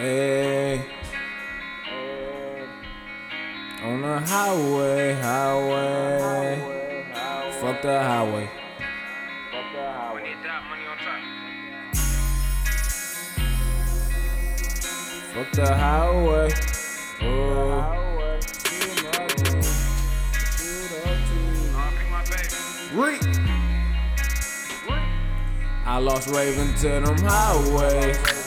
Hey. On the highway, highway. Fuck the highway. Fuck the highway. Oh. Reek. I lost Raven to them highways.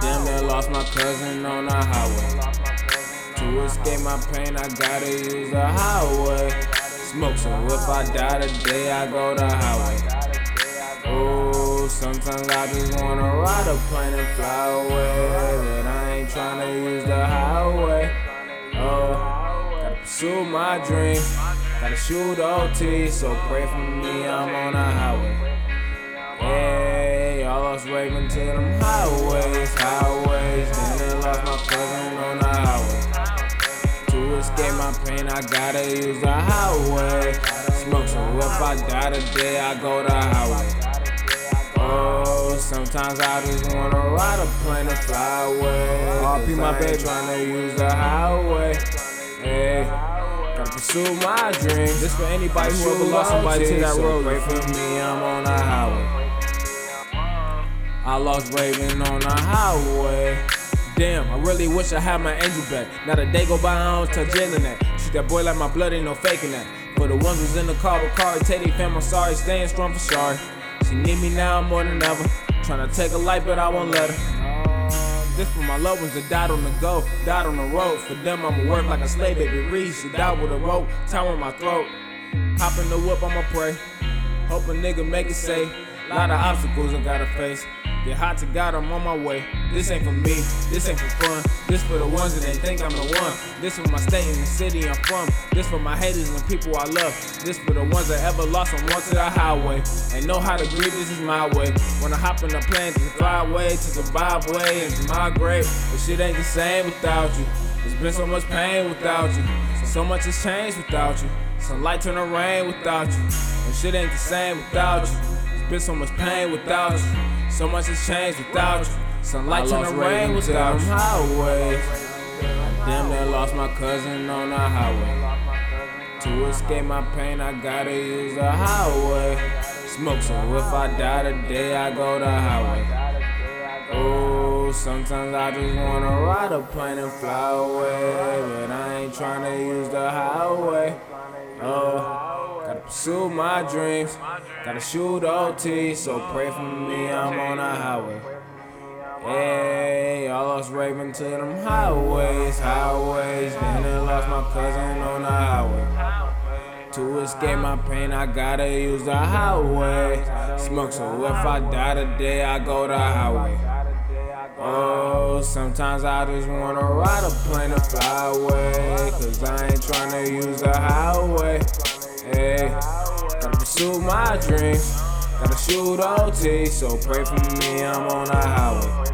Damn near lost my cousin on the highway. To escape my pain, I gotta use the highway. Smoke, so if I die today, I go the highway. Oh, sometimes I just wanna ride a plane and fly away. But I ain't tryna use the highway. Oh, gotta pursue my dreams. Gotta shoot OT, so pray for me, I'm on the highway. Lost Raven to them highways, highways. Then I lost my cousin on the highway. To escape my pain, I gotta use the highway. Smoke, so if I die today, I go the highway. Oh, sometimes I just wanna ride a plane and fly away. RP my baby, tryna use the highway. Hey, gotta pursue my dreams. This for anybody who ever lost somebody to that road. Pray for me, I'm on highway. I lost Raven on the highway. Damn, I really wish I had my angel back. Not a day go by, I don't touch internet. Shoot that boy like my blood, ain't no faking that. For the ones who's in the car with Kari, Teddy fam, I'm sorry, staying strong for sorry. She need me now more than ever. Tryna take a life, but I won't let her. Um, this for my loved ones that died on the go, died on the road. For them, I'ma work like a slave, baby. Reed, she died with a rope, tie on my throat. Hop in the whip, I'ma pray. Hope a nigga make it safe. Lot of obstacles I gotta face. Get hot to God, I'm on my way. This ain't for me, this ain't for fun. This for the ones that they think I'm the one. This for my state and the city I'm from. This for my haters and people I love. This for the ones that ever lost someone to the highway. And know how to grieve, this is my way. When I hop in the plane to fly away to Zimbabwe and to migrate. But shit ain't the same without you. There's been so much pain without you. So much has changed without you. Some light turn to rain without you. And shit ain't the same without you. Been so much pain without you. So much has changed without you. Some I light turn lost to rain without you. highways. I damn near lost my cousin on the highway. To escape my pain, I gotta use the highway. Smoke, so if I die today, I go the highway. Oh, sometimes I just wanna ride a plane and fly away. But I ain't tryna use the highway. Oh, pursue my dreams. Gotta shoot OT, so pray for me, I'm on the highway. Hey, I lost Raven to them highways, highways. Then I lost my cousin on the highway. To escape my pain, I gotta use the highway. Smoke, so if I die today, I go the highway. Oh, sometimes I just wanna ride a plane and fly away. Cause I ain't tryna use the highway. Pursue my dreams. Gotta shoot OT, so pray for me, I'm on the highway.